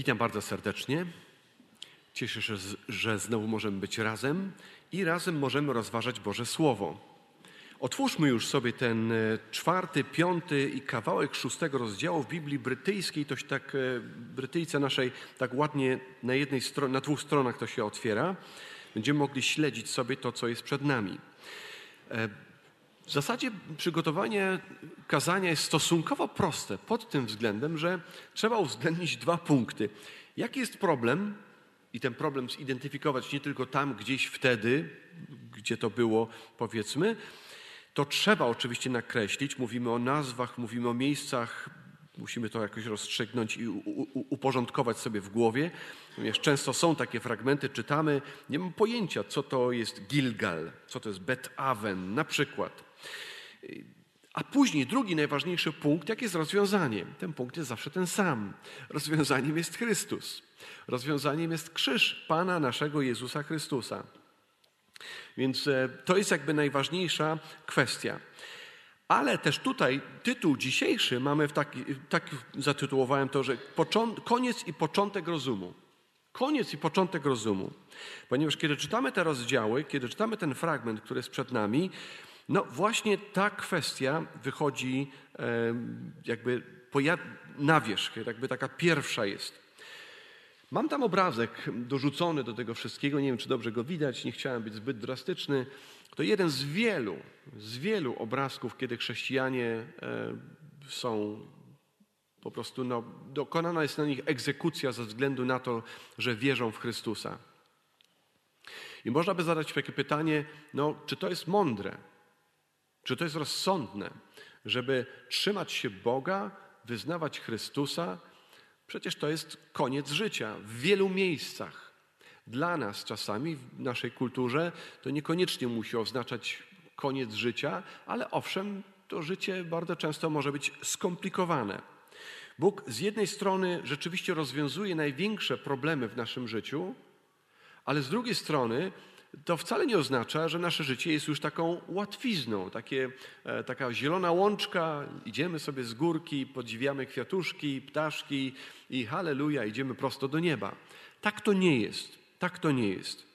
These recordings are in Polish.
Witam bardzo serdecznie. Cieszę się, że znowu możemy być razem i razem możemy rozważać Boże Słowo. Otwórzmy już sobie ten e, czwarty, piąty i kawałek szóstego rozdziału w Biblii brytyjskiej. To się tak, e, Brytyjce naszej tak ładnie na, jednej stronie, na dwóch stronach to się otwiera. Będziemy mogli śledzić sobie to, co jest przed nami. W zasadzie przygotowanie kazania jest stosunkowo proste pod tym względem, że trzeba uwzględnić dwa punkty. Jaki jest problem i ten problem zidentyfikować nie tylko tam, gdzieś wtedy, gdzie to było, powiedzmy, to trzeba oczywiście nakreślić. Mówimy o nazwach, mówimy o miejscach, musimy to jakoś rozstrzygnąć i uporządkować sobie w głowie. Ponieważ często są takie fragmenty, czytamy, nie mam pojęcia, co to jest Gilgal, co to jest Bet Aven na przykład. A później drugi najważniejszy punkt, jakie jest rozwiązanie? Ten punkt jest zawsze ten sam. Rozwiązaniem jest Chrystus. Rozwiązaniem jest krzyż Pana naszego Jezusa Chrystusa. Więc e, to jest jakby najważniejsza kwestia. Ale też tutaj tytuł dzisiejszy mamy w taki, tak zatytułowałem to, że koniec i początek rozumu. Koniec i początek rozumu. Ponieważ kiedy czytamy te rozdziały, kiedy czytamy ten fragment, który jest przed nami, no właśnie ta kwestia wychodzi jakby na wierzch, jakby taka pierwsza jest. Mam tam obrazek dorzucony do tego wszystkiego, nie wiem czy dobrze go widać, nie chciałem być zbyt drastyczny. To jeden z wielu, z wielu obrazków, kiedy chrześcijanie są po prostu, no, dokonana jest na nich egzekucja ze względu na to, że wierzą w Chrystusa. I można by zadać takie pytanie, no, czy to jest mądre? Czy to jest rozsądne, żeby trzymać się Boga, wyznawać Chrystusa? Przecież to jest koniec życia w wielu miejscach. Dla nas czasami w naszej kulturze to niekoniecznie musi oznaczać koniec życia, ale owszem, to życie bardzo często może być skomplikowane. Bóg z jednej strony rzeczywiście rozwiązuje największe problemy w naszym życiu, ale z drugiej strony to wcale nie oznacza, że nasze życie jest już taką łatwizną, takie, e, taka zielona łączka, idziemy sobie z górki, podziwiamy kwiatuszki, ptaszki i halleluja, idziemy prosto do nieba. Tak to nie jest. Tak to nie jest.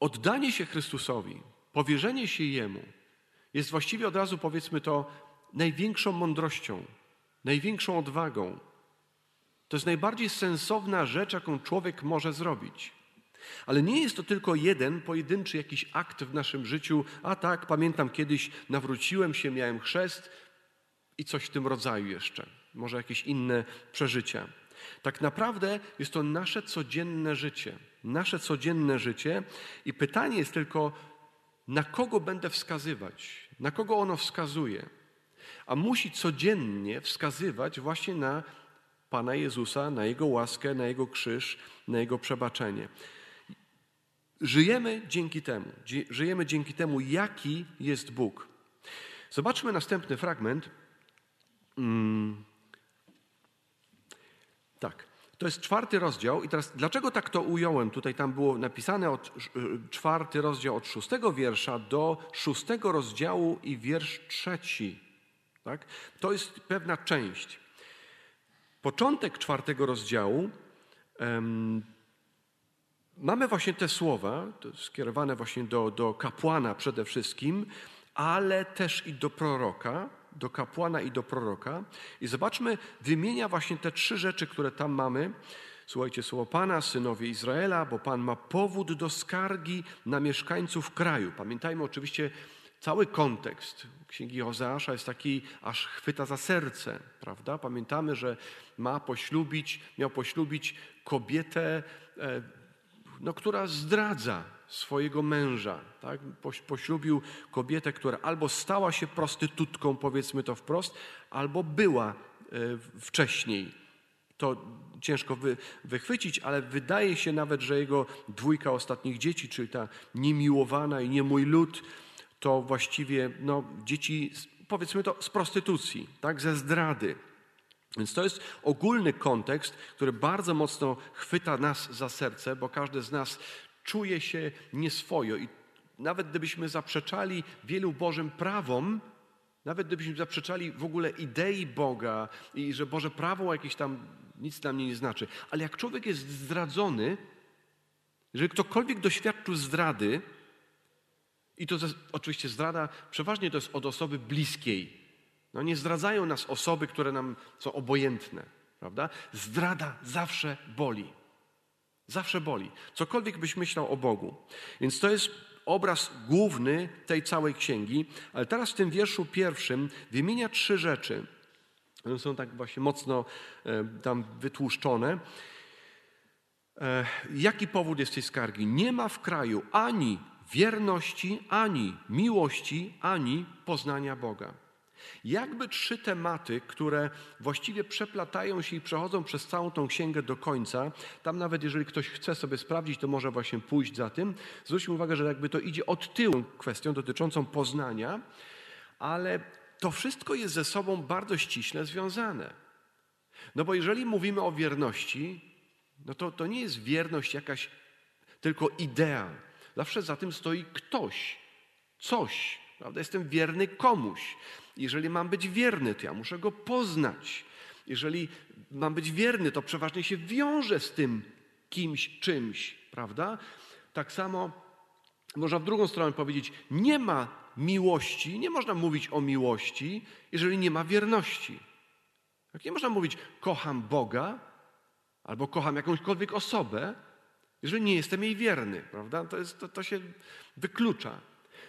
Oddanie się Chrystusowi, powierzenie się Jemu jest właściwie od razu, powiedzmy to, największą mądrością, największą odwagą, to jest najbardziej sensowna rzecz, jaką człowiek może zrobić. Ale nie jest to tylko jeden pojedynczy jakiś akt w naszym życiu. A tak, pamiętam kiedyś nawróciłem się, miałem chrzest i coś w tym rodzaju jeszcze. Może jakieś inne przeżycia. Tak naprawdę jest to nasze codzienne życie. Nasze codzienne życie i pytanie jest tylko, na kogo będę wskazywać? Na kogo ono wskazuje? A musi codziennie wskazywać właśnie na Pana Jezusa, na Jego łaskę, na Jego krzyż, na Jego przebaczenie. Żyjemy dzięki temu. Żyjemy dzięki temu, jaki jest Bóg. Zobaczmy następny fragment. Hmm. Tak. To jest czwarty rozdział i teraz dlaczego tak to ująłem? Tutaj tam było napisane od czwarty rozdział od szóstego wiersza do szóstego rozdziału i wiersz trzeci. Tak? To jest pewna część. Początek czwartego rozdziału um, mamy właśnie te słowa, skierowane właśnie do, do kapłana przede wszystkim, ale też i do proroka, do kapłana i do proroka. I zobaczmy, wymienia właśnie te trzy rzeczy, które tam mamy. Słuchajcie, słowo Pana, synowie Izraela, bo Pan ma powód do skargi na mieszkańców kraju. Pamiętajmy oczywiście cały kontekst księgi Ozeasza jest taki, aż chwyta za serce, prawda? Pamiętamy, że ma poślubić, miał poślubić kobietę, e, no, która zdradza swojego męża. Tak? Poślubił kobietę, która albo stała się prostytutką, powiedzmy to wprost, albo była e, wcześniej. To ciężko wy, wychwycić, ale wydaje się nawet, że jego dwójka ostatnich dzieci, czyli ta niemiłowana i nie mój lud, to właściwie no, dzieci, powiedzmy to, z prostytucji, tak, ze zdrady. Więc to jest ogólny kontekst, który bardzo mocno chwyta nas za serce, bo każdy z nas czuje się nieswojo i nawet gdybyśmy zaprzeczali wielu Bożym prawom, Nawet gdybyśmy zaprzeczali w ogóle idei Boga i że Boże prawo jakieś tam nic dla mnie nie znaczy. Ale jak człowiek jest zdradzony, jeżeli ktokolwiek doświadczył zdrady, i to oczywiście zdrada przeważnie to jest od osoby bliskiej. No nie zdradzają nas osoby, które nam są obojętne, prawda? Zdrada zawsze boli. Zawsze boli. Cokolwiek byś myślał o Bogu. Więc to jest obraz główny tej całej księgi, ale teraz w tym wierszu pierwszym wymienia trzy rzeczy. One są tak właśnie mocno e, tam wytłuszczone. E, jaki powód jest tej skargi? Nie ma w kraju ani wierności, ani miłości, ani poznania Boga. Jakby trzy tematy, które właściwie przeplatają się i przechodzą przez całą tą księgę do końca. Tam nawet jeżeli ktoś chce sobie sprawdzić, to może właśnie pójść za tym. Zwróćmy uwagę, że jakby to idzie od tyłu kwestią dotyczącą poznania, ale to wszystko jest ze sobą bardzo ściśle związane. No bo jeżeli mówimy o wierności, no to, to nie jest wierność jakaś tylko idea. Zawsze za tym stoi ktoś, coś. Prawda? Jestem wierny komuś. Jeżeli mam być wierny, to ja muszę go poznać. Jeżeli mam być wierny, to przeważnie się wiąże z tym kimś, czymś, prawda? Tak samo można w drugą stronę powiedzieć, nie ma miłości, nie można mówić o miłości, jeżeli nie ma wierności. Tak, nie można mówić, kocham Boga albo kocham jakąśkolwiek osobę, jeżeli nie jestem jej wierny, prawda? To, jest, to, to się wyklucza.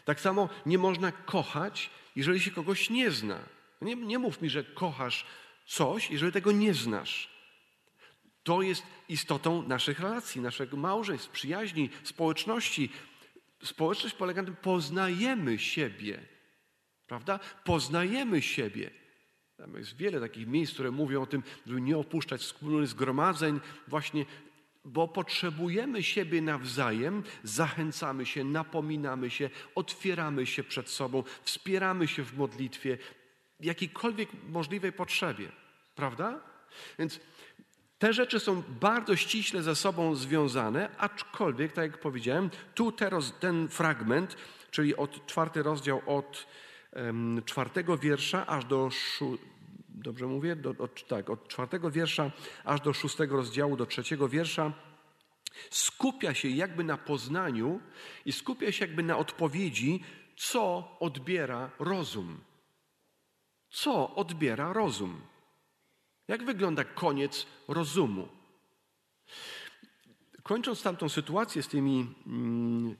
Tak samo nie można kochać, jeżeli się kogoś nie zna. Nie, nie mów mi, że kochasz coś, jeżeli tego nie znasz. To jest istotą naszych relacji, naszego małżeństw, przyjaźni, społeczności. Społeczność polega na tym, poznajemy siebie. Prawda? Poznajemy siebie. Tam jest wiele takich miejsc, które mówią o tym, żeby nie opuszczać wspólnych zgromadzeń, właśnie bo potrzebujemy siebie nawzajem, zachęcamy się, napominamy się, otwieramy się przed sobą, wspieramy się w modlitwie, jakiejkolwiek możliwej potrzebie. Prawda? Więc te rzeczy są bardzo ściśle ze sobą związane, aczkolwiek, tak jak powiedziałem, tu ten fragment, czyli od czwarty rozdział od um, czwartego wiersza aż do dobrze mówię, do, od, tak, od czwartego wiersza aż do szóstego rozdziału, do trzeciego wiersza, skupia się jakby na poznaniu i skupia się jakby na odpowiedzi, co odbiera rozum. Co odbiera rozum? Jak wygląda koniec rozumu? Kończąc tamtą sytuację z tymi mm,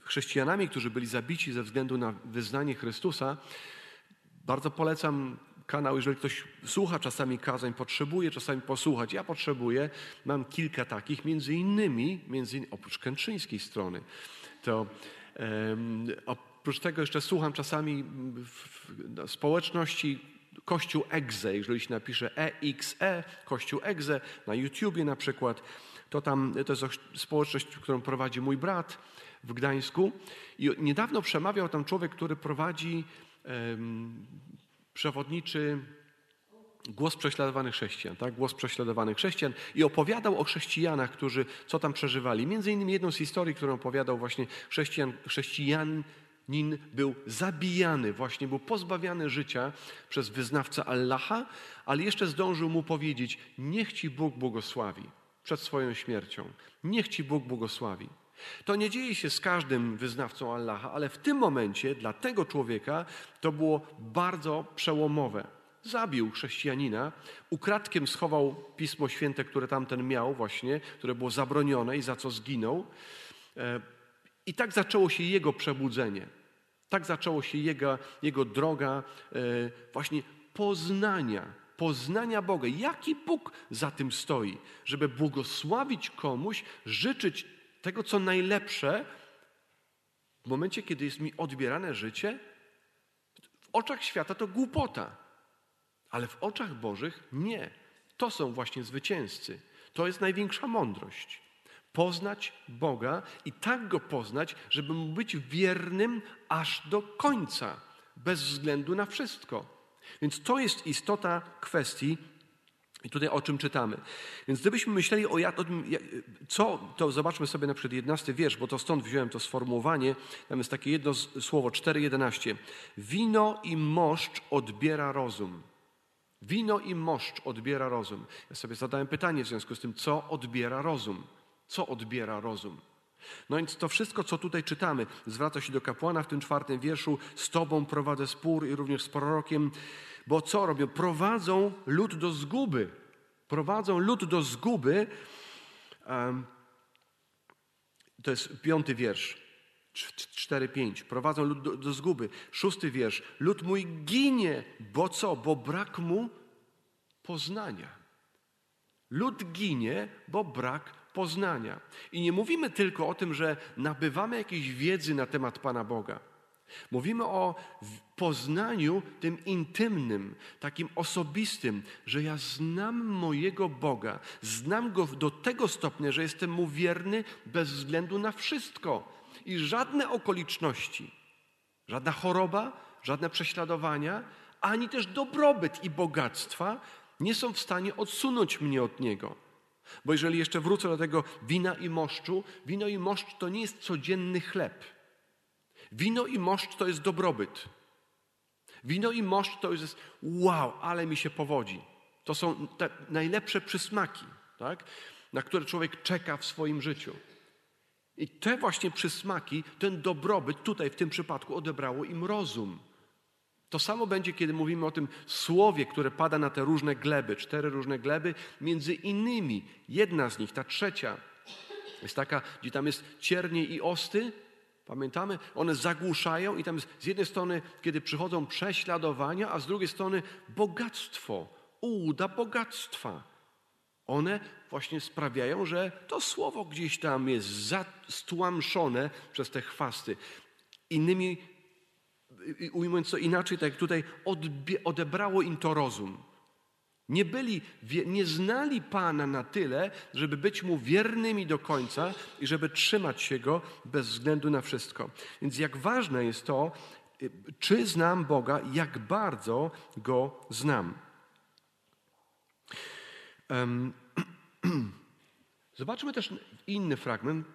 chrześcijanami, którzy byli zabici ze względu na wyznanie Chrystusa, bardzo polecam kanał, jeżeli ktoś słucha czasami kazań, potrzebuje czasami posłuchać. Ja potrzebuję, mam kilka takich, między innymi, między innymi oprócz kętrzyńskiej strony, to um, oprócz tego jeszcze słucham czasami w, w społeczności Kościół Egze, jeżeli się napisze EXE, Kościół Egze, na YouTubie na przykład, to tam to jest społeczność, którą prowadzi mój brat w Gdańsku. I niedawno przemawiał tam człowiek, który prowadzi przewodniczy głos prześladowanych chrześcijan, tak? głos prześladowanych chrześcijan i opowiadał o chrześcijanach, którzy co tam przeżywali. Między innymi jedną z historii, którą opowiadał właśnie chrześcijan, chrześcijanin był zabijany, właśnie był pozbawiany życia przez wyznawcę Allaha, ale jeszcze zdążył mu powiedzieć, niech Ci Bóg błogosławi przed swoją śmiercią. Niech Ci Bóg błogosławi. To nie dzieje się z każdym wyznawcą Allaha, ale w tym momencie dla tego człowieka to było bardzo przełomowe. Zabił chrześcijanina, ukradkiem schował Pismo Święte, które tamten miał właśnie, które było zabronione i za co zginął. E, I tak zaczęło się jego przebudzenie. Tak zaczęło się jego, jego droga e, właśnie poznania, poznania Boga. Jaki Bóg za tym stoi? Żeby błogosławić komuś, życzyć tego, co najlepsze, w momencie, kiedy jest mi odbierane życie, w oczach świata to głupota, ale w oczach Bożych nie. To są właśnie zwycięzcy. To jest największa mądrość. Poznać Boga i tak go poznać, żeby mu być wiernym aż do końca, bez względu na wszystko. Więc to jest istota kwestii I tutaj o czym czytamy. Więc gdybyśmy myśleli o, o tym, co, to zobaczmy sobie na przykład 11 wiersz, bo to stąd wziąłem to sformułowanie. Tam jest takie jedno słowo, 4.11. Wino i moszcz odbiera rozum. Wino i moszcz odbiera rozum. Ja sobie zadałem pytanie w związku z tym, co odbiera rozum? Co odbiera rozum? No więc to wszystko, co tutaj czytamy, zwraca się do kapłana w tym czwartym wierszu. Z Tobą prowadzę spór i również z prorokiem. Bo co robią? Prowadzą lud do zguby. Prowadzą lud do zguby. To jest piąty wiersz. 4-5. Prowadzą lud do, do, zguby. Szósty wiersz. Lud mój ginie. Bo co? Bo brak mu poznania. Lud ginie, bo brak poznania. I nie mówimy tylko o tym, że nabywamy jakiejś wiedzy na temat Pana Boga. Mówimy o poznaniu tym intymnym, takim osobistym, że ja znam mojego Boga, znam go do tego stopnia, że jestem mu wierny bez względu na wszystko. I żadne okoliczności, żadna choroba, żadne prześladowania, ani też dobrobyt i bogactwa nie są w stanie odsunąć mnie od niego. Bo jeżeli jeszcze wrócę do tego wina i moszczu, wino i moszcz to nie jest codzienny chleb. Wino i moszcz to jest dobrobyt. Wino i moszcz to jest wow, ale mi się powodzi. To są te najlepsze przysmaki, tak? na które człowiek czeka w swoim życiu. I te właśnie przysmaki, ten dobrobyt tutaj w tym przypadku odebrało im rozum. To samo będzie, kiedy mówimy o tym słowie, które pada na te różne gleby, cztery różne gleby, między innymi. Jedna z nich, ta trzecia, jest taka, gdzie tam jest ciernie i osty, Pamiętamy? One zagłuszają i tam jest z jednej strony, kiedy przychodzą prześladowania, a z drugiej strony bogactwo, ułuda bogactwa. One właśnie sprawiają, że to słowo gdzieś tam jest stłamszone przez te chwasty. Innymi, ujmując to inaczej, tak jak tutaj, odebrało im to rozum. Nie byli, nie znali Pana na tyle, żeby być Mu wiernymi do końca i żeby trzymać się Go bez względu na wszystko. Więc jak ważne jest to, y, czy znam Boga, jak bardzo Go znam. Zobaczmy też inny fragment.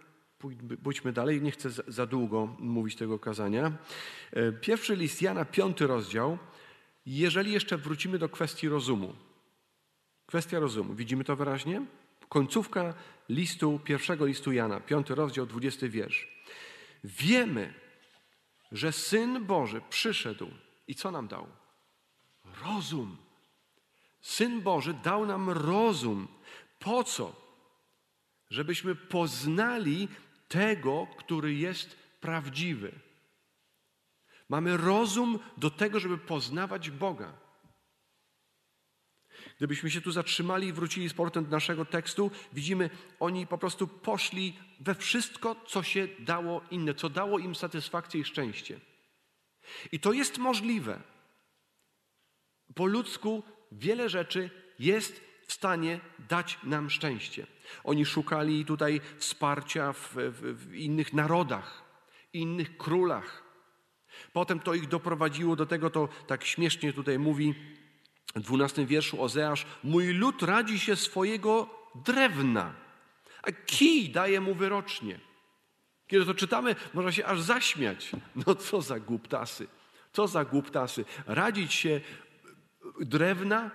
Pójdźmy dalej, nie chcę za długo mówić tego kazania. E, pierwszy list Jana, piąty rozdział. Jeżeli jeszcze wrócimy do kwestii rozumu. Kwestia rozumu. Widzimy to wyraźnie? Końcówka listu, pierwszego listu Jana, piąty rozdział, dwudziesty wiersz. Wiemy, że Syn Boży przyszedł i co nam dał? Rozum. Syn Boży dał nam rozum. Po co? Żebyśmy poznali tego, który jest prawdziwy. Mamy rozum do tego, żeby poznawać Boga. Gdybyśmy się tu zatrzymali i wrócili z portem do naszego tekstu, widzimy, oni po prostu poszli we wszystko, co się dało inne, co dało im satysfakcję i szczęście. I to jest możliwe. Po ludzku wiele rzeczy jest w stanie dać nam szczęście. Oni szukali tutaj wsparcia w, w, w innych narodach, innych królach. Potem to ich doprowadziło do tego, to tak śmiesznie tutaj mówi w dwunastym wierszu Ozeasz, mój lud radzi się swojego drewna, a kij daje mu wyrocznie. Kiedy to czytamy, można się aż zaśmiać. No co za głuptasy, co za głuptasy. Radzić się drewna,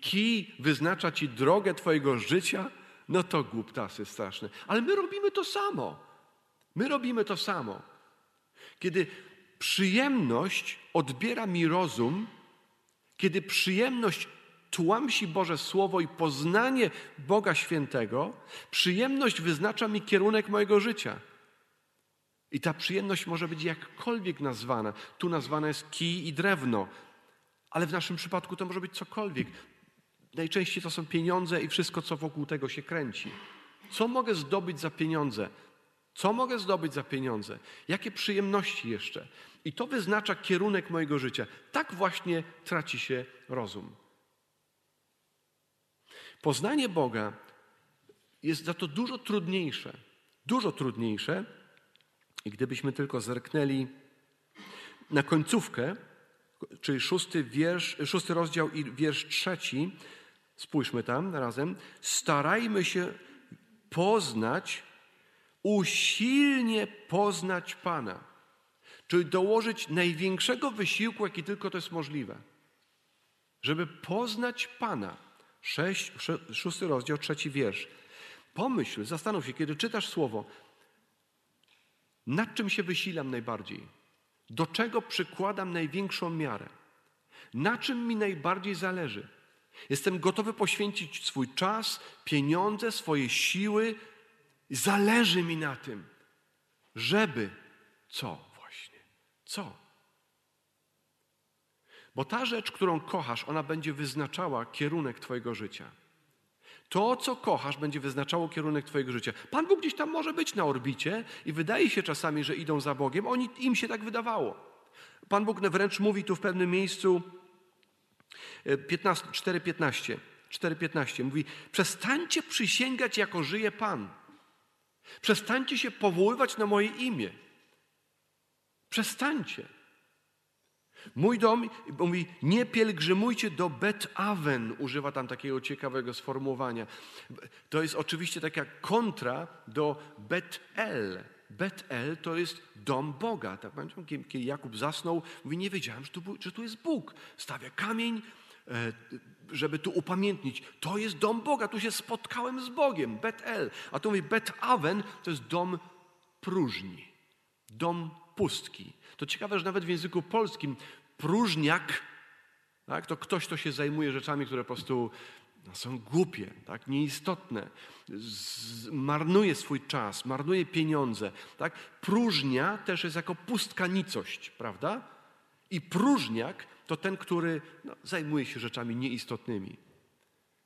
kij wyznacza ci drogę twojego życia, no to głuptasy straszne. Ale my robimy to samo. My robimy to samo. Kiedy przyjemność odbiera mi rozum, kiedy przyjemność tłamsi Boże Słowo i poznanie Boga Świętego, przyjemność wyznacza mi kierunek mojego życia. I ta przyjemność może być jakkolwiek nazwana. Tu nazwana jest kij i drewno, ale w naszym przypadku to może być cokolwiek. Najczęściej to są pieniądze i wszystko, co wokół tego się kręci. Co mogę zdobyć za pieniądze? Co mogę zdobyć za pieniądze? Jakie przyjemności jeszcze? I to wyznacza kierunek mojego życia. Tak właśnie traci się rozum. Poznanie Boga jest za to dużo trudniejsze. Dużo trudniejsze. I gdybyśmy tylko zerknęli na końcówkę, czyli szósty, wiersz, szósty rozdział i wiersz trzeci, Spójrzmy tam razem. Starajmy się poznać, usilnie poznać Pana. Czyli dołożyć największego wysiłku, jaki tylko to jest możliwe. Żeby poznać Pana. Sześć, szósty rozdział, trzeci wiersz. Pomyśl, zastanów się, kiedy czytasz słowo, nad czym się wysilam najbardziej? Do czego przykładam największą miarę? Na czym mi najbardziej zależy? Jestem gotowy poświęcić swój czas, pieniądze, swoje siły. Zależy mi na tym, żeby co właśnie? Co? Bo ta rzecz, którą kochasz, ona będzie wyznaczała kierunek Twojego życia. To, co kochasz, będzie wyznaczało kierunek Twojego życia. Pan Bóg gdzieś tam może być na orbicie i wydaje się czasami, że idą za Bogiem. Oni, im się tak wydawało. Pan Bóg wręcz mówi tu w pewnym miejscu 4.15. 4.15 mówi: Przestańcie przysięgać, jako żyje Pan. Przestańcie się powoływać na moje imię. Przestańcie. Mój dom, mówi, nie pielgrzymujcie do Bet-Awen, używa tam takiego ciekawego sformułowania. To jest oczywiście taka kontra do Bet-El. Bet-El to jest dom Boga. Tak pamiętam, kiedy Jakub zasnął, mówi, nie wiedziałem, że tu, że tu jest Bóg. Stawia kamień, e, żeby tu upamiętnić. To jest dom Boga, tu się spotkałem z Bogiem. Bet-El. A tu mówi, Bet-Awen to jest dom próżni. Dom pustki. To ciekawe, że nawet w języku polskim próżniak tak, to ktoś, kto się zajmuje rzeczami, które po prostu są głupie, tak, nieistotne, marnuje swój czas, marnuje pieniądze. Tak? Próżnia też jest jako pustka nicość, prawda? I próżniak to ten, który no, zajmuje się rzeczami nieistotnymi.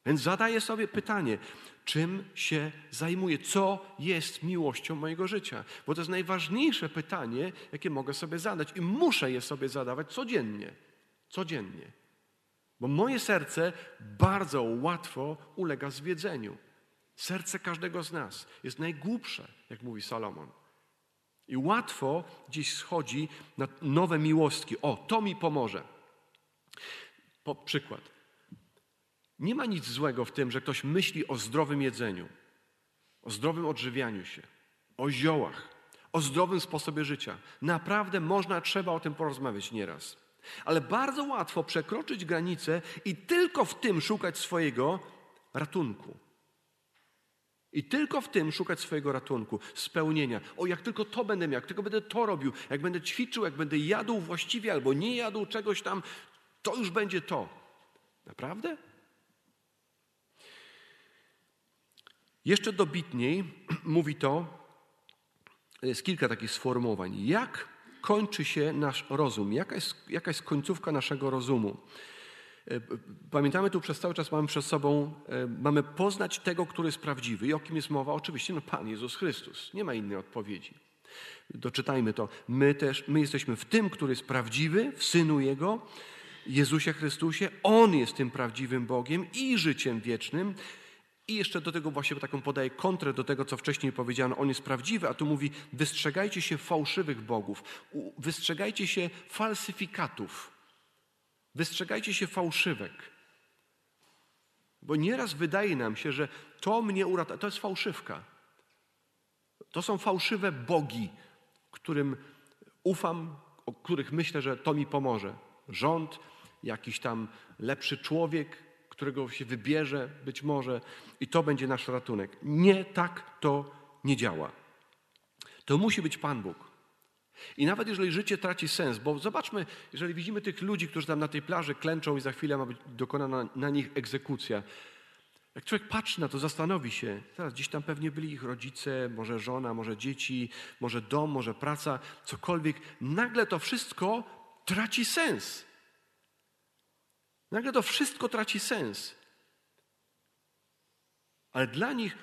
Więc zadaję sobie pytanie, czym się zajmuję, co jest miłością mojego życia. Bo to jest najważniejsze pytanie, jakie mogę sobie zadać i muszę je sobie zadawać codziennie. Codziennie. Bo moje serce bardzo łatwo ulega zwiedzeniu. Serce każdego z nas jest najgłupsze, jak mówi Salomon. I łatwo dziś schodzi na nowe miłostki. O, to mi pomoże. Po przykład. Nie ma nic złego w tym, że ktoś myśli o zdrowym jedzeniu, o zdrowym odżywianiu się, o ziołach, o zdrowym sposobie życia. Naprawdę można, trzeba o tym porozmawiać nieraz. Ale bardzo łatwo przekroczyć granicę i tylko w tym szukać swojego ratunku. I tylko w tym szukać swojego ratunku, spełnienia. O, jak tylko to będę miał, jak tylko będę to robił, jak będę ćwiczył, jak będę jadł właściwie albo nie jadł czegoś tam, to już będzie to. Naprawdę? Jeszcze dobitniej mówi to, jest kilka takich sformułowań. Jak kończy się nasz rozum? Jaka jest, jaka jest końcówka naszego rozumu? E, pamiętamy tu przez cały czas, mamy przed sobą, e, mamy poznać tego, który jest prawdziwy. I o kim jest mowa? Oczywiście, no Pan Jezus Chrystus. Nie ma innej odpowiedzi. Doczytajmy to. My też, my jesteśmy w tym, który jest prawdziwy, w Synu Jego, Jezusie Chrystusie. On jest tym prawdziwym Bogiem i życiem wiecznym. I jeszcze do tego właśnie taką podaje kontrę do tego, co wcześniej powiedziano. On jest prawdziwy, a tu mówi: wystrzegajcie się fałszywych bogów, wystrzegajcie się falsyfikatów, wystrzegajcie się fałszywek. Bo nieraz wydaje nam się, że to mnie uratuje, to jest fałszywka. To są fałszywe bogi, którym ufam, o których myślę, że to mi pomoże. Rząd, jakiś tam lepszy człowiek, którego się wybierze być może i to będzie nasz ratunek. Nie tak to nie działa. To musi być Pan Bóg. I nawet jeżeli życie traci sens, bo zobaczmy, jeżeli widzimy tych ludzi, którzy tam na tej plaży klęczą i za chwilę ma być dokonana na nich egzekucja. Jak człowiek patrzy na to, zastanowi się, teraz gdzieś tam pewnie byli ich rodzice, może żona, może dzieci, może dom, może praca, cokolwiek. Nagle to wszystko traci sens. Nagle to wszystko traci sens. Ale dla nich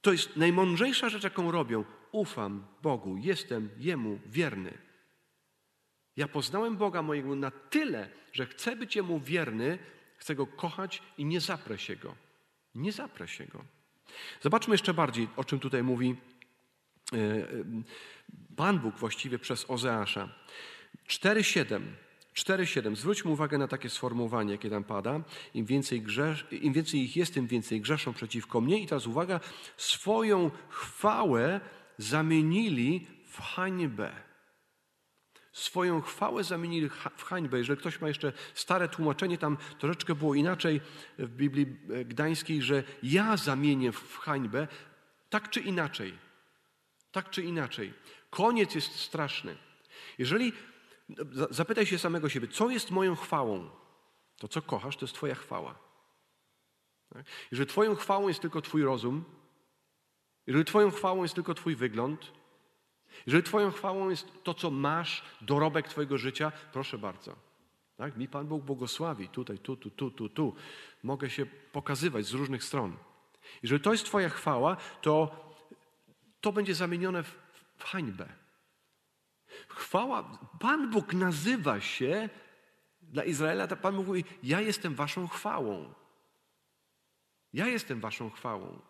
to jest najmądrzejsza rzecz, jaką robią. Ufam Bogu, jestem Jemu wierny. Ja poznałem Boga mojego na tyle, że chcę być Jemu wierny, chcę Go kochać i nie zaprę się Go. Nie zaprę się Go. Zobaczmy jeszcze bardziej, o czym tutaj mówi e, e, Pan Bóg właściwie przez Ozeasza. 4,7 4,7. Zwróćmy uwagę na takie sformułowanie, jakie tam pada. Im więcej, grzesz, Im więcej ich jest, tym więcej grzeszą przeciwko mnie. I teraz uwaga, swoją chwałę zamienili w hańbę. Swoją chwałę zamienili w hańbę. Jeżeli ktoś ma jeszcze stare tłumaczenie, tam troszeczkę było inaczej w Biblii Gdańskiej, że ja zamienię w hańbę, tak czy inaczej. Tak czy inaczej. Koniec jest straszny. Jeżeli zapytaj się samego siebie, co jest moją chwałą? To, co kochasz, to jest Twoja chwała. Tak? Jeżeli Twoją chwałą jest tylko Twój rozum, jeżeli Twoją chwałą jest tylko Twój wygląd, jeżeli Twoją chwałą jest to, co masz, dorobek Twojego życia, proszę bardzo. Tak? Mi Pan Bóg błogosławi tutaj, tu, tu, tu, tu, tu. Mogę się pokazywać z różnych stron. Jeżeli to jest Twoja chwała, to to będzie zamienione w, w hańbę. Chwała, Pan Bóg nazywa się dla Izraela, Pan Bóg mówi, ja jestem waszą chwałą. Ja jestem waszą chwałą.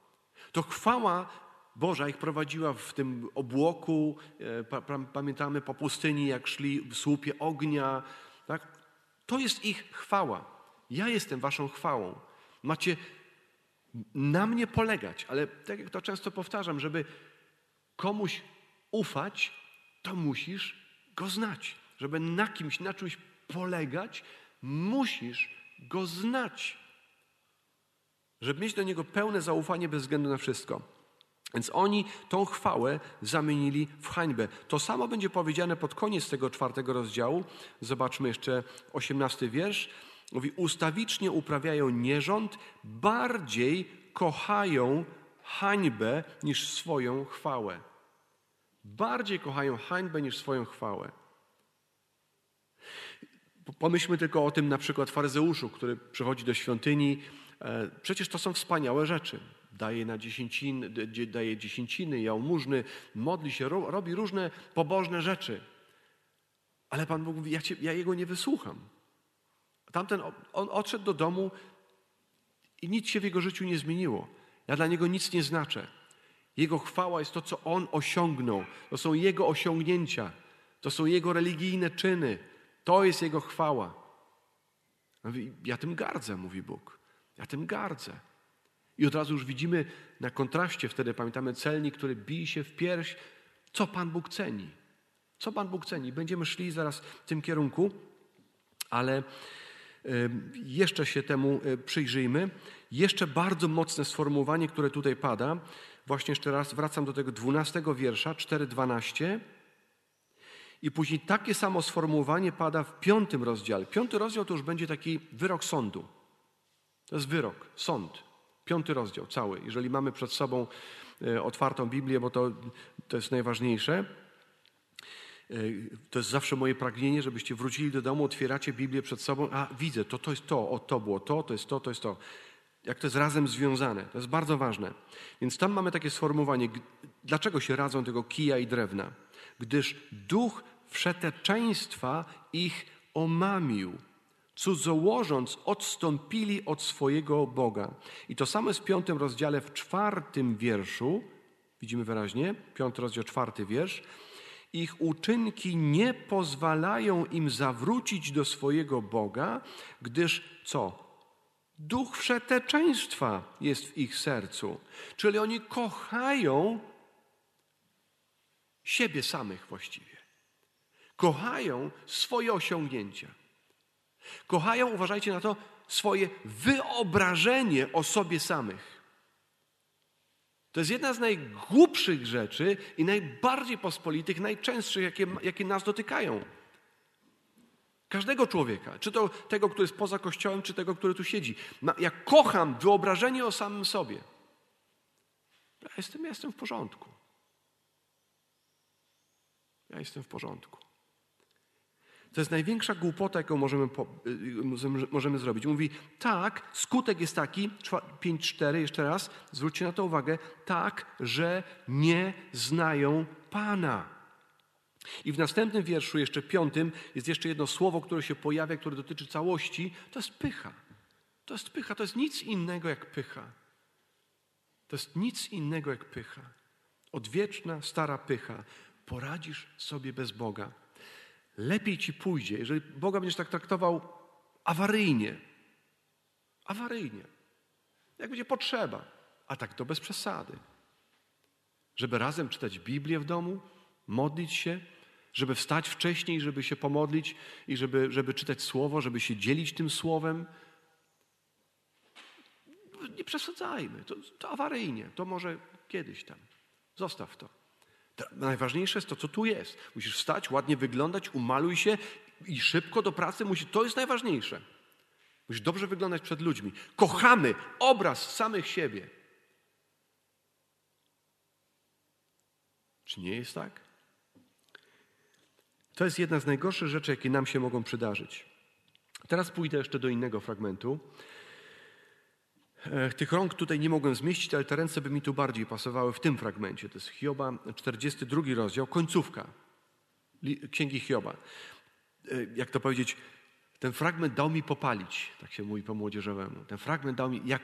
To chwała Boża ich prowadziła w tym obłoku, e, pamiętamy po pustyni, jak szli w słupie ognia. Tak? To jest ich chwała. Ja jestem waszą chwałą. Macie na mnie polegać, ale tak jak to często powtarzam, żeby komuś ufać, to musisz go znać. Żeby na kimś, na czymś polegać, musisz go znać. Żeby mieć do niego pełne zaufanie bez względu na wszystko. Więc oni tą chwałę zamienili w hańbę. To samo będzie powiedziane pod koniec tego czwartego rozdziału. Zobaczmy jeszcze osiemnasty wiersz. Mówi, ustawicznie uprawiają nierząd, bardziej kochają hańbę niż swoją chwałę. Bardziej kochają hańbę niż swoją chwałę. Pomyślmy tylko o tym na przykład faryzeuszu, który przychodzi do świątyni. E, przecież to są wspaniałe rzeczy. Daje, na dziesięciny, daje dziesięciny, jałmużny, modli się, robi różne pobożne rzeczy. Ale Pan Bóg mówi, ja, cię, ja Jego nie wysłucham. Tamten, on odszedł do domu i nic się w jego życiu nie zmieniło. Ja dla niego nic nie znaczę. Jego chwała jest to, co On osiągnął. To są Jego osiągnięcia. To są Jego religijne czyny. To jest Jego chwała. Ja tym gardzę, mówi Bóg. Ja tym gardzę. I od razu już widzimy na kontraście wtedy, pamiętamy celnik, który bije się w pierś, co Pan Bóg ceni. Co Pan Bóg ceni. Będziemy szli zaraz w tym kierunku, ale jeszcze się temu e, przyjrzyjmy. Jeszcze bardzo mocne sformułowanie, które tutaj pada, Właśnie jeszcze raz wracam do tego dwunastego wiersza, 4.12. I później takie samo sformułowanie pada w piątym rozdziale. Piąty rozdział to już będzie taki wyrok sądu. To jest wyrok, sąd. Piąty rozdział cały. Jeżeli mamy przed sobą e, otwartą Biblię, bo to, to jest najważniejsze. E, to jest zawsze moje pragnienie, żebyście wrócili do domu, otwieracie Biblię przed sobą, a widzę, to, to jest to, o to było to, to jest to, to jest to jak to jest razem związane. To jest bardzo ważne. Więc tam mamy takie sformułowanie, dlaczego się radzą tego kija i drewna? Gdyż duch wszeteczeństwa ich omamił. Cudzołożąc, odstąpili od swojego Boga. I to samo jest w piątym rozdziale, w czwartym wierszu. Widzimy wyraźnie, piąty rozdział, czwarty wiersz. Ich uczynki nie pozwalają im zawrócić do swojego Boga, gdyż co? Duch wszeteczeństwa jest w ich sercu. Czyli oni kochają siebie samych właściwie. Kochają swoje osiągnięcia. Kochają, uważajcie na to, swoje wyobrażenie o sobie samych. To jest jedna z najgłupszych rzeczy i najbardziej pospolitych, najczęstszych, jakie, jakie nas dotykają. Każdego człowieka, czy to tego, który jest poza kościołem, czy tego, który tu siedzi. Ja kocham wyobrażenie o samym sobie. Ja jestem, ja jestem w porządku. Ja jestem w porządku. To jest największa głupota, jaką możemy, y, możemy zrobić. Mówi, tak, skutek jest taki, 5-4, jeszcze raz, zwróćcie na to uwagę, tak, że nie znają Pana. I w następnym wierszu, jeszcze piątym, jest jeszcze jedno słowo, które się pojawia, które dotyczy całości. To jest pycha. To jest pycha, to jest nic innego jak pycha. To jest nic innego jak pycha. Odwieczna, stara pycha. Poradzisz sobie bez Boga. Lepiej ci pójdzie, jeżeli Boga będziesz tak traktował awaryjnie. Awaryjnie. Jak będzie potrzeba. A tak to bez przesady. Żeby razem czytać Biblię w domu, modlić się, żeby wstać wcześniej, żeby się pomodlić i żeby, żeby czytać Słowo, żeby się dzielić tym Słowem. Nie przesadzajmy, to, to awaryjnie, to może kiedyś tam. Zostaw to. Najważniejsze jest to, co tu jest. Musisz wstać, ładnie wyglądać, umaluj się i szybko do pracy. To jest najważniejsze. Musisz dobrze wyglądać przed ludźmi. Kochamy obraz samych siebie. Czy nie jest tak? To jest jedna z najgorszych rzeczy, jakie nam się mogą przydarzyć. Teraz pójdę jeszcze do innego fragmentu. E, tych rąk tutaj nie mogłem zmieścić, ale te ręce by mi tu bardziej pasowały w tym fragmencie. To jest Hioba, 42 rozdział, końcówka Księgi Hioba. E, jak to powiedzieć, ten fragment dał mi popalić, tak się mówi po młodzieżowemu. Ten fragment dał mi, jak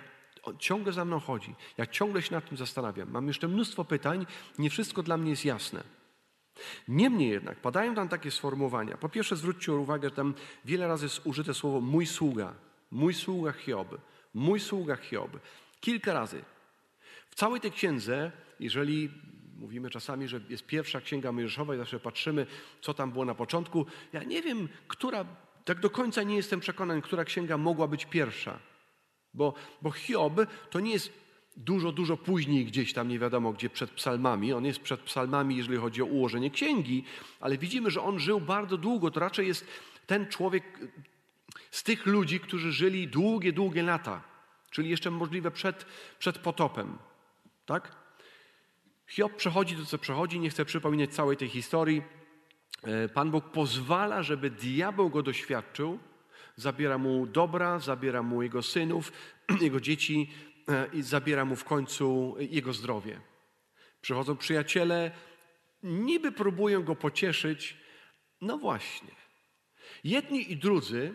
ciągle za mną chodzi, jak ciągle się nad tym zastanawiam. Mam jeszcze mnóstwo pytań, nie wszystko dla mnie jest jasne. Niemniej jednak padają tam takie sformułowania. Po pierwsze zwróćcie uwagę, że tam wiele razy jest użyte słowo mój sługa, mój sługa Hiob, mój sługa Hiob. Kilka razy. W całej tej księdze, jeżeli mówimy czasami, że jest pierwsza księga Mojżeszowa i zawsze patrzymy, co tam było na początku, ja nie wiem, która, tak do końca nie jestem przekonany, która księga mogła być pierwsza. Bo, bo Hiob to nie jest dużo, dużo później gdzieś tam, nie wiadomo gdzie, przed psalmami. On jest przed psalmami, jeżeli chodzi o ułożenie księgi, ale widzimy, że on żył bardzo długo. To raczej jest ten człowiek z tych ludzi, którzy żyli długie, długie lata, czyli jeszcze możliwe przed, przed potopem. Tak? Hiob przechodzi to, co przechodzi, nie chcę przypominać całej tej historii. E, Pan Bóg pozwala, żeby diabeł go doświadczył, zabiera mu dobra, zabiera mu jego synów, jego dzieci, E, i zabiera mu w końcu jego zdrowie. Przychodzą przyjaciele, niby próbują go pocieszyć. No właśnie. Jedni i drudzy,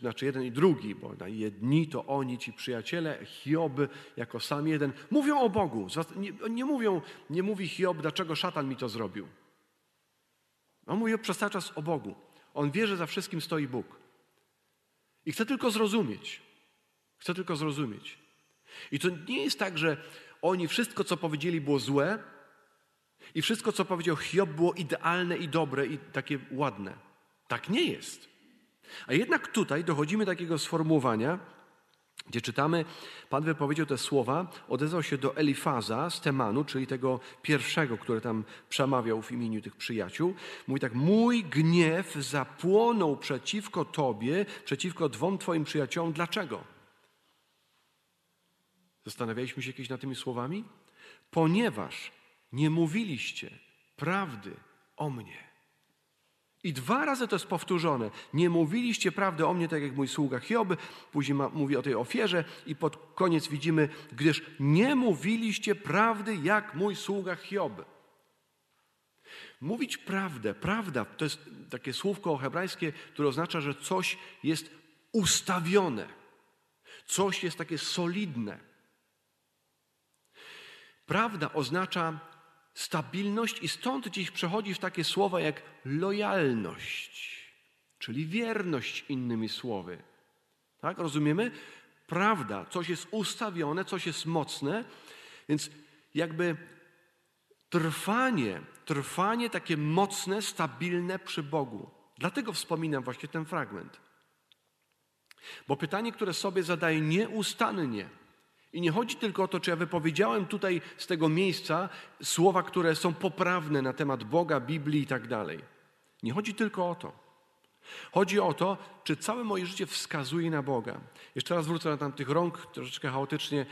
znaczy jeden i drugi, bo jedni to oni, ci przyjaciele, Hiob jako sam jeden, mówią o Bogu. Nie, nie mówią, nie mówi Hiob, dlaczego szatan mi to zrobił. On mówi przez cały czas o Bogu. On wie, że za wszystkim stoi Bóg. I chce tylko zrozumieć. Chce tylko zrozumieć. I to nie jest tak, że oni wszystko, co powiedzieli, było złe i wszystko, co powiedział Hiob, było idealne i dobre i takie ładne. Tak nie jest. A jednak tutaj dochodzimy do takiego sformułowania, gdzie czytamy, Pan wypowiedział te słowa, odezwał się do Elifaza z Temanu, czyli tego pierwszego, który tam przemawiał w imieniu tych przyjaciół. Mówi tak, mój gniew zapłonął przeciwko Tobie, przeciwko dwom Twoim przyjaciołom. Dlaczego? Zastanawialiśmy się kiedyś nad tymi słowami? Ponieważ nie mówiliście prawdy o mnie. I dwa razy to jest powtórzone. Nie mówiliście prawdy o mnie, tak jak mój sługa Hiob. Później ma, mówi o tej ofierze i pod koniec widzimy, gdyż nie mówiliście prawdy jak mój sługa Hiob. Mówić prawdę, prawda to jest takie słówko hebrajskie, które oznacza, że coś jest ustawione, coś jest takie solidne. Prawda oznacza stabilność i stąd dziś przechodzi w takie słowa jak lojalność, czyli wierność innymi słowy. Tak, rozumiemy? Prawda, coś jest ustawione, coś jest mocne, więc jakby trwanie, trwanie takie mocne, stabilne przy Bogu. Dlatego wspominam właśnie ten fragment. Bo pytanie, które sobie zadaję nieustannie, i nie chodzi tylko o to, czy ja wypowiedziałem tutaj z tego miejsca słowa, które są poprawne na temat Boga, Biblii i tak dalej. Nie chodzi tylko o to. Chodzi o to, czy całe moje życie wskazuje na Boga. Jeszcze raz wrócę na tamtych rąk, troszeczkę chaotycznie,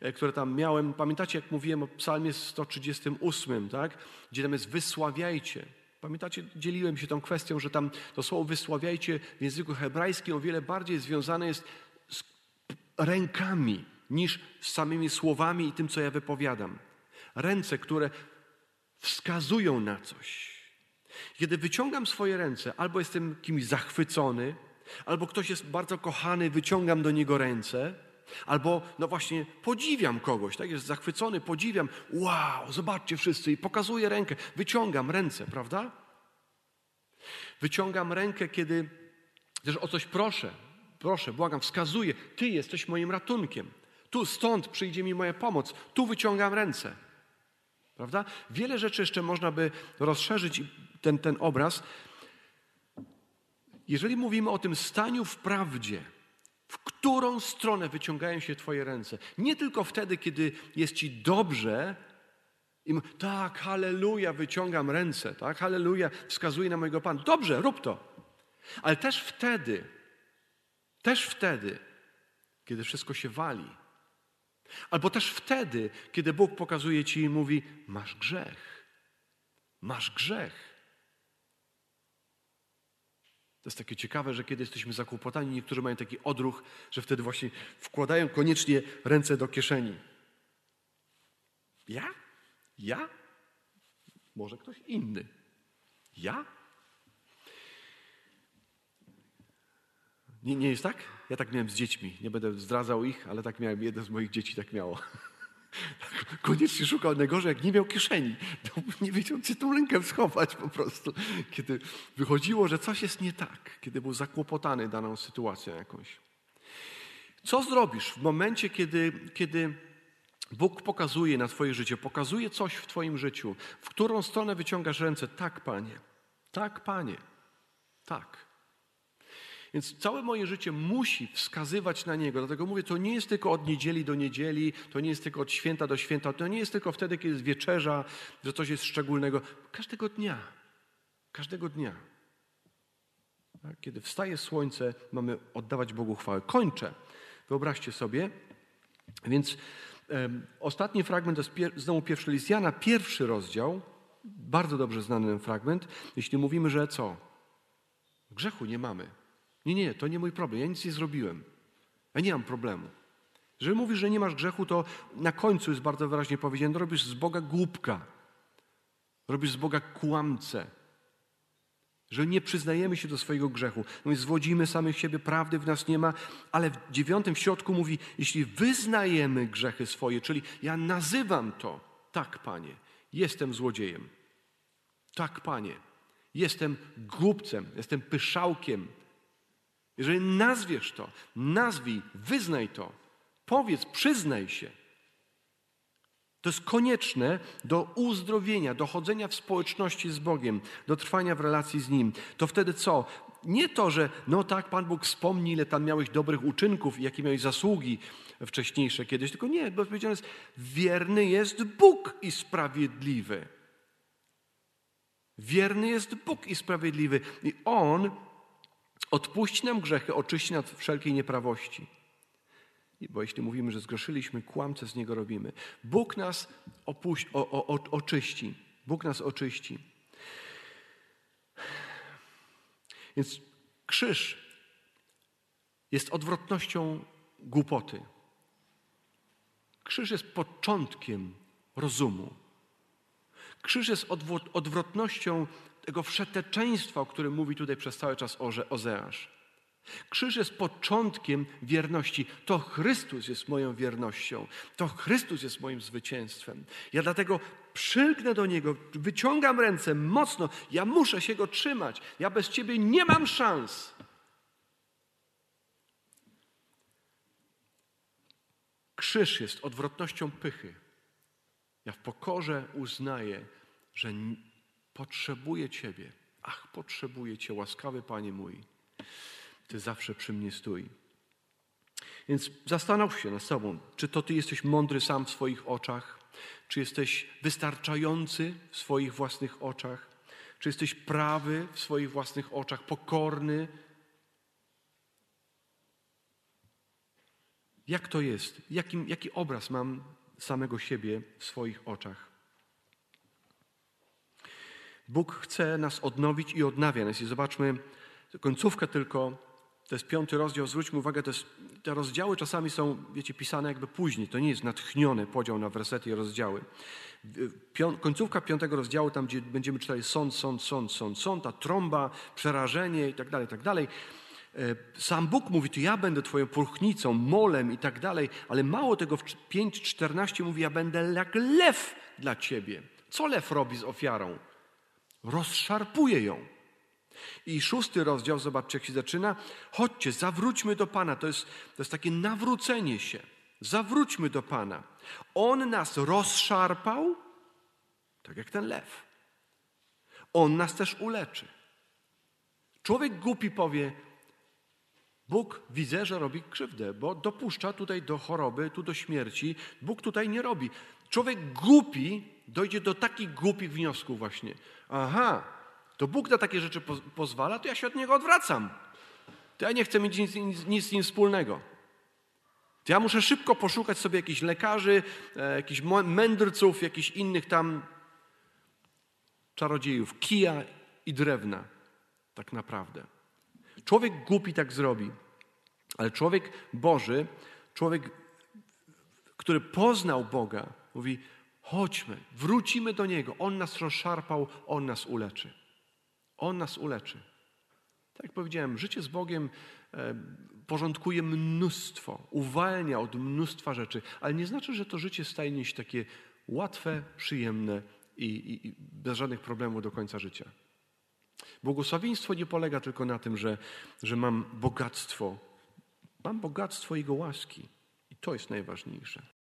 e, które tam miałem. Pamiętacie, jak mówiłem o psalmie 138, tak? gdzie tam jest wysławiajcie. Pamiętacie, dzieliłem się tą kwestią, że tam to słowo wysławiajcie w języku hebrajskim o wiele bardziej związane jest z rękami niż z samymi słowami i tym, co ja wypowiadam. Ręce, które wskazują na coś. Kiedy wyciągam swoje ręce, albo jestem kimś zachwycony, albo ktoś jest bardzo kochany, wyciągam do niego ręce, albo no właśnie podziwiam kogoś, tak jest zachwycony, podziwiam, wow, zobaczcie wszyscy i pokazuję rękę, wyciągam ręce, prawda? Wyciągam rękę, kiedy też o coś proszę. Proszę, błagam, wskazuję. Ty jesteś moim ratunkiem. Tu, stąd przyjdzie mi moja pomoc. Tu wyciągam ręce. Prawda? Wiele rzeczy jeszcze można by rozszerzyć ten, ten obraz. Jeżeli mówimy o tym staniu w prawdzie, w którą stronę wyciągają się Twoje ręce, nie tylko wtedy, kiedy jest Ci dobrze, i mówię, tak, halleluja, wyciągam ręce, tak, halleluja, wskazuję na mojego Pana. Dobrze, rób to. Ale też wtedy, też wtedy, kiedy wszystko się wali, Albo też wtedy, kiedy Bóg pokazuje ci i mówi: Masz grzech. Masz grzech. To jest takie ciekawe, że kiedy jesteśmy zakłopotani, niektórzy mają taki odruch, że wtedy właśnie wkładają koniecznie ręce do kieszeni. Ja? Ja? Może ktoś inny. Ja? Nie, nie jest tak? Ja tak miałem z dziećmi. Nie będę zdradzał ich, ale tak miałem. Jedno z moich dzieci tak miało. Koniecznie szukał najgorzej, jak nie miał kieszeni. Nie wiedział, gdzie tą rękę schować po prostu. Kiedy wychodziło, że coś jest nie tak. Kiedy był zakłopotany daną sytuacją jakąś. Co zrobisz w momencie, kiedy, kiedy Bóg pokazuje na Twoje życie, pokazuje coś w Twoim życiu, w którą stronę wyciągasz ręce? Tak, Panie. Tak, Panie. Tak. Więc całe moje życie musi wskazywać na Niego. Dlatego mówię, to nie jest tylko od niedzieli do niedzieli, to nie jest tylko od święta do święta, to nie jest tylko wtedy, kiedy jest wieczerza, że coś jest szczególnego. Każdego dnia. Każdego dnia. Tak? Kiedy wstaje słońce, mamy oddawać Bogu chwałę. Kończę. Wyobraźcie sobie. Więc um, ostatni fragment to jest pier znowu pierwszy list Jana, pierwszy rozdział. Bardzo dobrze znany ten fragment. Jeśli mówimy, że co? Grzechu nie mamy. Nie, nie, to nie mój problem. Ja nic nie zrobiłem. Ja nie mam problemu. Jeżeli mówisz, że nie masz grzechu, to na końcu jest bardzo wyraźnie powiedziane, no robisz z Boga głupka. Robisz z Boga kłamcę. Że nie przyznajemy się do swojego grzechu. No zwodzimy samych siebie, prawdy w nas nie ma, ale w dziewiątym w środku mówi, jeśli wyznajemy grzechy swoje, czyli ja nazywam to, tak Panie, jestem złodziejem. Tak Panie, jestem głupcem, jestem pyszałkiem, jeżeli nazwiesz to, nazwij, wyznaj to, powiedz, przyznaj się. To jest konieczne do uzdrowienia, do chodzenia w społeczności z Bogiem, do trwania w relacji z Nim. To wtedy co? Nie to, że no tak, Pan Bóg wspomni, ile tam miałeś dobrych uczynków i jakie miałeś zasługi wcześniejsze kiedyś, tylko nie, bo powiedziane jest, wierny jest Bóg i sprawiedliwy. Wierny jest Bóg i sprawiedliwy. I On Odpuści nam grzechy, oczyści nas wszelkiej nieprawości. Bo jeśli mówimy, że zgrzeszyliśmy, kłamce z niego robimy. Bóg nas opuści, o, o, o, oczyści. Bóg nas oczyści. Więc krzyż jest odwrotnością głupoty. Krzyż jest początkiem rozumu. Krzyż jest odwrotnością tego wszeteczeństwa, o którym mówi tutaj przez cały czas Ozeasz. Krzyż jest początkiem wierności. To Chrystus jest moją wiernością. To Chrystus jest moim zwycięstwem. Ja dlatego przylgnę do Niego, wyciągam ręce mocno. Ja muszę się Go trzymać. Ja bez Ciebie nie mam szans. Krzyż jest odwrotnością pychy. Ja w pokorze uznaję, że Potrzebuję Ciebie. Ach, potrzebuję Cię, łaskawy Panie mój. Ty zawsze przy mnie stój. Więc zastanów się nad sobą, czy to Ty jesteś mądry sam w swoich oczach, czy jesteś wystarczający w swoich własnych oczach, czy jesteś prawy w swoich własnych oczach, pokorny. Jak to jest? Jakim, jaki obraz mam samego siebie w swoich oczach? Bóg chce nas odnowić i odnawia nas. I zobaczmy końcówkę tylko. To jest piąty rozdział. Zwróćmy uwagę, jest, te rozdziały czasami są, wiecie, pisane jakby później. To nie jest natchniony podział na wersety i rozdziały. końcówka piątego rozdziału, tam gdzie będziemy czytali sąd, sąd, sąd, sąd, sąd, ta trąba, przerażenie i tak dalej, tak dalej. E, sam Bóg mówi, to ja będę twoją pulchnicą, molem i tak dalej, ale mało tego w 5.14 mówi, ja będę jak lew dla ciebie. Co lew robi z ofiarą? Rozszarpuje ją. I szósty rozdział, zobaczcie jak się zaczyna. Chodźcie, zawróćmy do Pana. To jest, to jest takie nawrócenie się. Zawróćmy do Pana. On nas rozszarpał, tak jak ten lew. On nas też uleczy. Człowiek głupi powie, Bóg widzę, że robi krzywdę, bo dopuszcza tutaj do choroby, tu do śmierci. Bóg tutaj nie robi. Człowiek głupi dojdzie do takich głupich wniosków właśnie. Aha, to Bóg na takie rzeczy pozwala, to ja się od Niego odwracam. To ja nie chcę mieć nic, nic, nic z Nim wspólnego. To ja muszę szybko poszukać sobie jakichś lekarzy, e, jakichś mędrców, jakichś innych tam czarodziejów, kija i drewna. Tak naprawdę. Człowiek głupi tak zrobi, ale człowiek Boży, człowiek, który poznał Boga, mówi: chodźmy, wrócimy do Niego. On nas rozszarpał, On nas uleczy. On nas uleczy. Tak jak powiedziałem, życie z Bogiem e, porządkuje mnóstwo, uwalnia od mnóstwa rzeczy, ale nie znaczy, że to życie staje się takie łatwe, przyjemne i, i, i bez żadnych problemów do końca życia. Błogosławieństwo nie polega tylko na tym, że, że mam bogactwo. Mam bogactwo Jego łaski. I to jest najważniejsze.